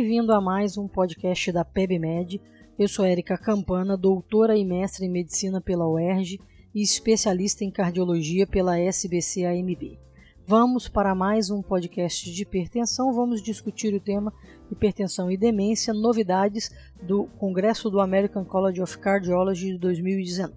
Bem-vindo a mais um podcast da PebMed. Eu sou Érica Campana, doutora e mestre em medicina pela UERJ e especialista em cardiologia pela SBC-AMB. Vamos para mais um podcast de hipertensão. Vamos discutir o tema hipertensão e demência, novidades do Congresso do American College of Cardiology de 2019.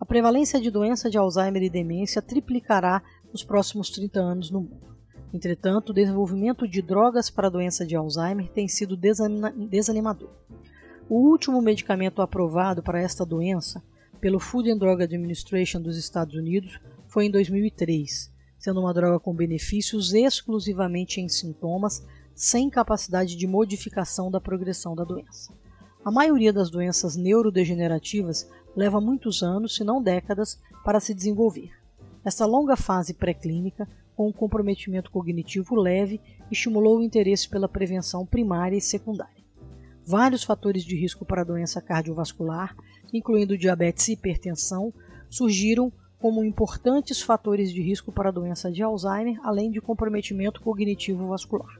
A prevalência de doença de Alzheimer e demência triplicará nos próximos 30 anos no mundo. Entretanto, o desenvolvimento de drogas para a doença de Alzheimer tem sido desanimador. O último medicamento aprovado para esta doença pelo Food and Drug Administration dos Estados Unidos foi em 2003 sendo uma droga com benefícios exclusivamente em sintomas, sem capacidade de modificação da progressão da doença. A maioria das doenças neurodegenerativas leva muitos anos, se não décadas, para se desenvolver. Esta longa fase pré-clínica, com um comprometimento cognitivo leve, estimulou o interesse pela prevenção primária e secundária. Vários fatores de risco para a doença cardiovascular, incluindo diabetes e hipertensão, surgiram como importantes fatores de risco para a doença de Alzheimer, além de comprometimento cognitivo vascular.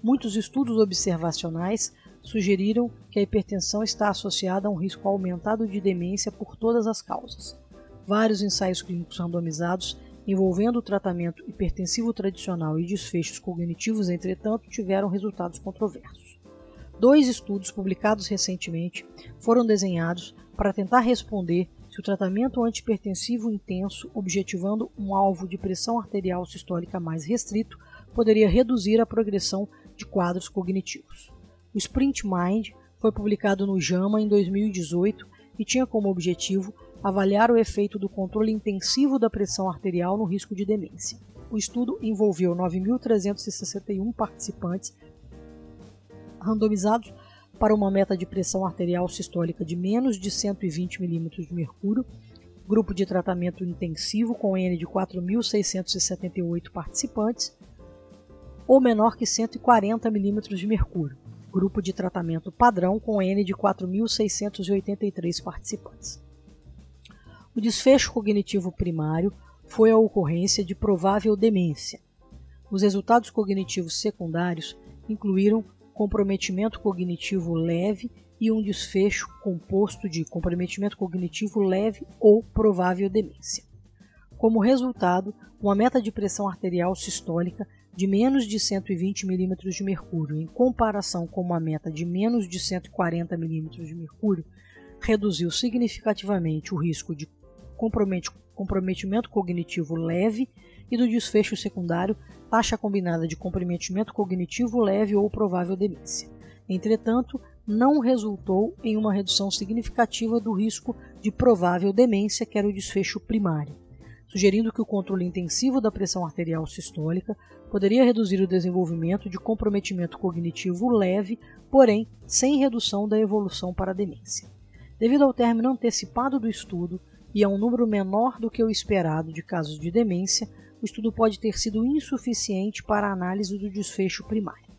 Muitos estudos observacionais sugeriram que a hipertensão está associada a um risco aumentado de demência por todas as causas. Vários ensaios clínicos randomizados envolvendo o tratamento hipertensivo tradicional e desfechos cognitivos, entretanto, tiveram resultados controversos. Dois estudos publicados recentemente foram desenhados para tentar responder se o tratamento antipertensivo intenso, objetivando um alvo de pressão arterial sistólica mais restrito, poderia reduzir a progressão de quadros cognitivos. O Sprint Mind foi publicado no JAMA em 2018 e tinha como objetivo avaliar o efeito do controle intensivo da pressão arterial no risco de demência. O estudo envolveu 9.361 participantes randomizados para uma meta de pressão arterial sistólica de menos de 120 mm de mercúrio, grupo de tratamento intensivo com N de 4.678 participantes, ou menor que 140 mm de mercúrio, grupo de tratamento padrão com N de 4.683 participantes. O desfecho cognitivo primário foi a ocorrência de provável demência. Os resultados cognitivos secundários incluíram comprometimento cognitivo leve e um desfecho composto de comprometimento cognitivo leve ou provável demência. Como resultado, uma meta de pressão arterial sistólica de menos de 120 mm de mercúrio, em comparação com uma meta de menos de 140 mm de mercúrio, reduziu significativamente o risco de comprometimento cognitivo leve e do desfecho secundário, taxa combinada de comprometimento cognitivo leve ou provável demência. Entretanto, não resultou em uma redução significativa do risco de provável demência, que era o desfecho primário, sugerindo que o controle intensivo da pressão arterial sistólica poderia reduzir o desenvolvimento de comprometimento cognitivo leve, porém sem redução da evolução para a demência. Devido ao término antecipado do estudo e a um número menor do que o esperado de casos de demência, o estudo pode ter sido insuficiente para a análise do desfecho primário.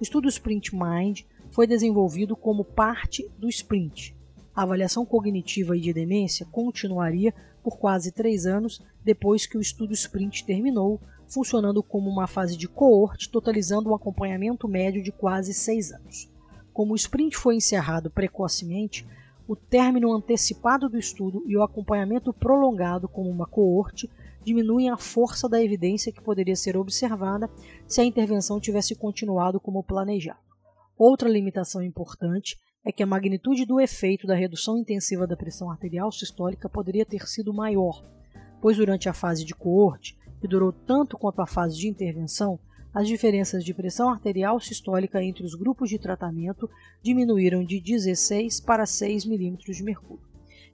O estudo Sprint Mind foi desenvolvido como parte do Sprint. A avaliação cognitiva e de demência continuaria por quase três anos depois que o estudo Sprint terminou, funcionando como uma fase de coorte, totalizando um acompanhamento médio de quase seis anos. Como o Sprint foi encerrado precocemente, o término antecipado do estudo e o acompanhamento prolongado como uma coorte diminuem a força da evidência que poderia ser observada se a intervenção tivesse continuado como planejado. Outra limitação importante é que a magnitude do efeito da redução intensiva da pressão arterial sistólica poderia ter sido maior, pois durante a fase de coorte, que durou tanto quanto a fase de intervenção, as diferenças de pressão arterial sistólica entre os grupos de tratamento diminuíram de 16 para 6 milímetros de mercúrio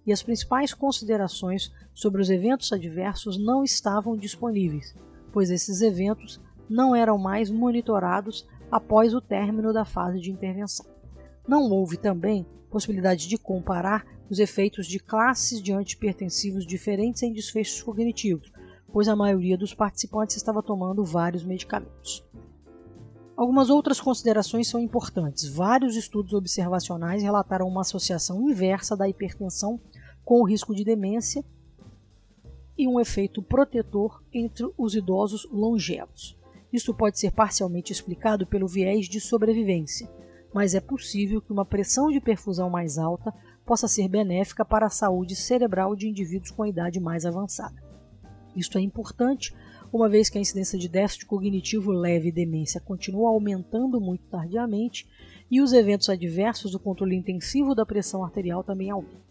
e as principais considerações sobre os eventos adversos não estavam disponíveis, pois esses eventos não eram mais monitorados após o término da fase de intervenção. Não houve também possibilidade de comparar os efeitos de classes de antipertensivos diferentes em desfechos cognitivos, pois a maioria dos participantes estava tomando vários medicamentos. Algumas outras considerações são importantes. Vários estudos observacionais relataram uma associação inversa da hipertensão com o risco de demência e um efeito protetor entre os idosos longevos. Isso pode ser parcialmente explicado pelo viés de sobrevivência, mas é possível que uma pressão de perfusão mais alta possa ser benéfica para a saúde cerebral de indivíduos com idade mais avançada. Isto é importante, uma vez que a incidência de déficit cognitivo leve e demência continua aumentando muito tardiamente e os eventos adversos do controle intensivo da pressão arterial também aumentam.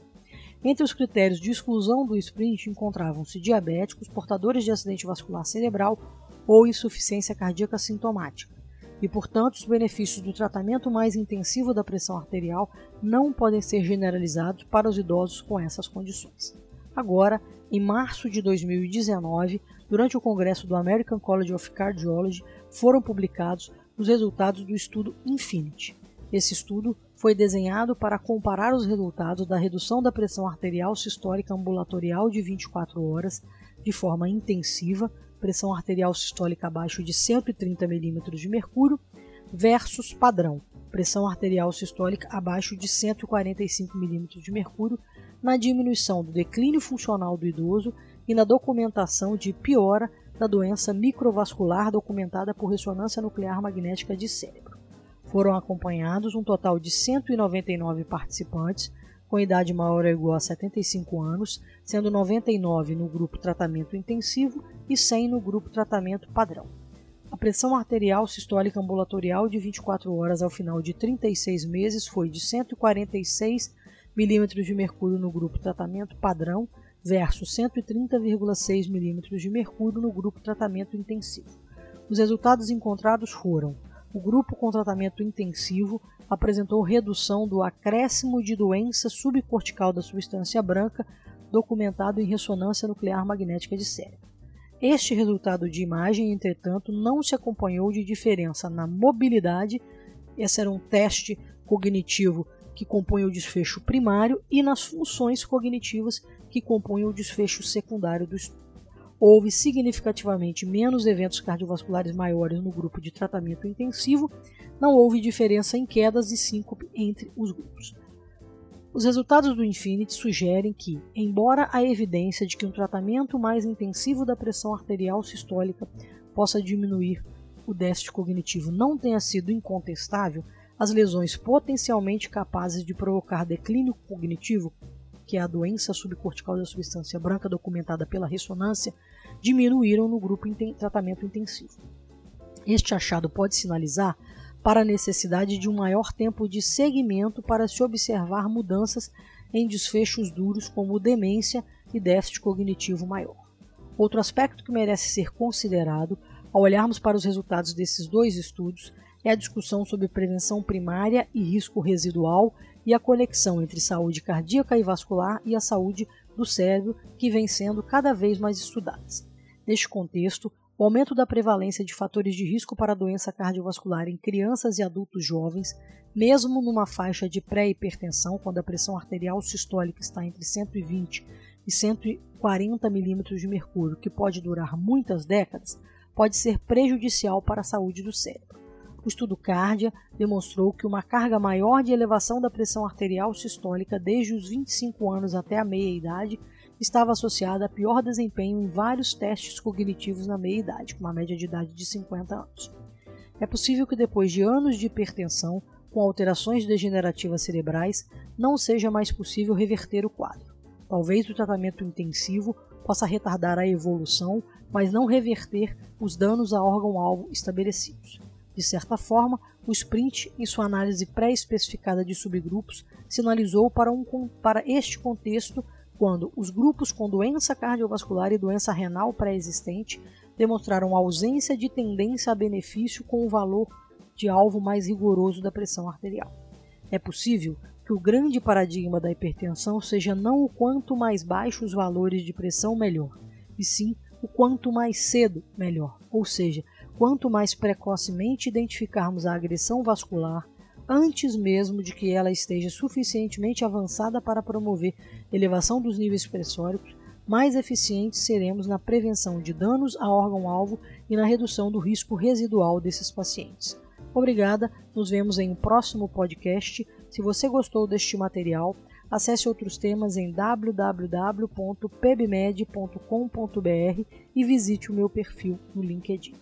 Entre os critérios de exclusão do sprint encontravam-se diabéticos, portadores de acidente vascular cerebral ou insuficiência cardíaca sintomática. E, portanto, os benefícios do tratamento mais intensivo da pressão arterial não podem ser generalizados para os idosos com essas condições. Agora, em março de 2019, durante o congresso do American College of Cardiology, foram publicados os resultados do estudo Infinity. Esse estudo foi desenhado para comparar os resultados da redução da pressão arterial sistólica ambulatorial de 24 horas de forma intensiva pressão arterial sistólica abaixo de 130 mm de mercúrio versus padrão, pressão arterial sistólica abaixo de 145 mm de mercúrio, na diminuição do declínio funcional do idoso e na documentação de piora da doença microvascular documentada por ressonância nuclear magnética de cérebro. Foram acompanhados um total de 199 participantes com idade maior ou igual a 75 anos, sendo 99 no grupo tratamento intensivo e 100 no grupo tratamento padrão. A pressão arterial sistólica ambulatorial de 24 horas ao final de 36 meses foi de 146 milímetros de mercúrio no grupo tratamento padrão versus 130,6 milímetros de mercúrio no grupo tratamento intensivo. Os resultados encontrados foram: o grupo com tratamento intensivo apresentou redução do acréscimo de doença subcortical da substância branca documentado em ressonância nuclear magnética de cérebro. Este resultado de imagem, entretanto, não se acompanhou de diferença na mobilidade, esse era um teste cognitivo que compunha o desfecho primário, e nas funções cognitivas que compunham o desfecho secundário do estudo. Houve significativamente menos eventos cardiovasculares maiores no grupo de tratamento intensivo não houve diferença em quedas e síncope entre os grupos. Os resultados do Infinity sugerem que, embora a evidência de que um tratamento mais intensivo da pressão arterial sistólica possa diminuir o déficit cognitivo não tenha sido incontestável, as lesões potencialmente capazes de provocar declínio cognitivo, que é a doença subcortical da substância branca documentada pela ressonância, diminuíram no grupo em tratamento intensivo. Este achado pode sinalizar para a necessidade de um maior tempo de seguimento para se observar mudanças em desfechos duros como demência e déficit cognitivo maior. Outro aspecto que merece ser considerado ao olharmos para os resultados desses dois estudos é a discussão sobre prevenção primária e risco residual e a conexão entre saúde cardíaca e vascular e a saúde do cérebro, que vem sendo cada vez mais estudadas. Neste contexto, o aumento da prevalência de fatores de risco para doença cardiovascular em crianças e adultos jovens, mesmo numa faixa de pré-hipertensão, quando a pressão arterial sistólica está entre 120 e 140 milímetros de mercúrio, que pode durar muitas décadas, pode ser prejudicial para a saúde do cérebro. O estudo Cardia demonstrou que uma carga maior de elevação da pressão arterial sistólica desde os 25 anos até a meia-idade estava associada a pior desempenho em vários testes cognitivos na meia-idade, com uma média de idade de 50 anos. É possível que depois de anos de hipertensão, com alterações degenerativas cerebrais, não seja mais possível reverter o quadro. Talvez o tratamento intensivo possa retardar a evolução, mas não reverter os danos a órgão-alvo estabelecidos. De certa forma, o sprint, em sua análise pré-especificada de subgrupos, sinalizou para, um, para este contexto quando os grupos com doença cardiovascular e doença renal pré-existente demonstraram ausência de tendência a benefício com o valor de alvo mais rigoroso da pressão arterial. É possível que o grande paradigma da hipertensão seja não o quanto mais baixos os valores de pressão melhor, e sim o quanto mais cedo melhor, ou seja, quanto mais precocemente identificarmos a agressão vascular, antes mesmo de que ela esteja suficientemente avançada para promover elevação dos níveis pressóricos, mais eficientes seremos na prevenção de danos a órgão-alvo e na redução do risco residual desses pacientes. Obrigada, nos vemos em um próximo podcast. Se você gostou deste material, acesse outros temas em www.pebmed.com.br e visite o meu perfil no LinkedIn.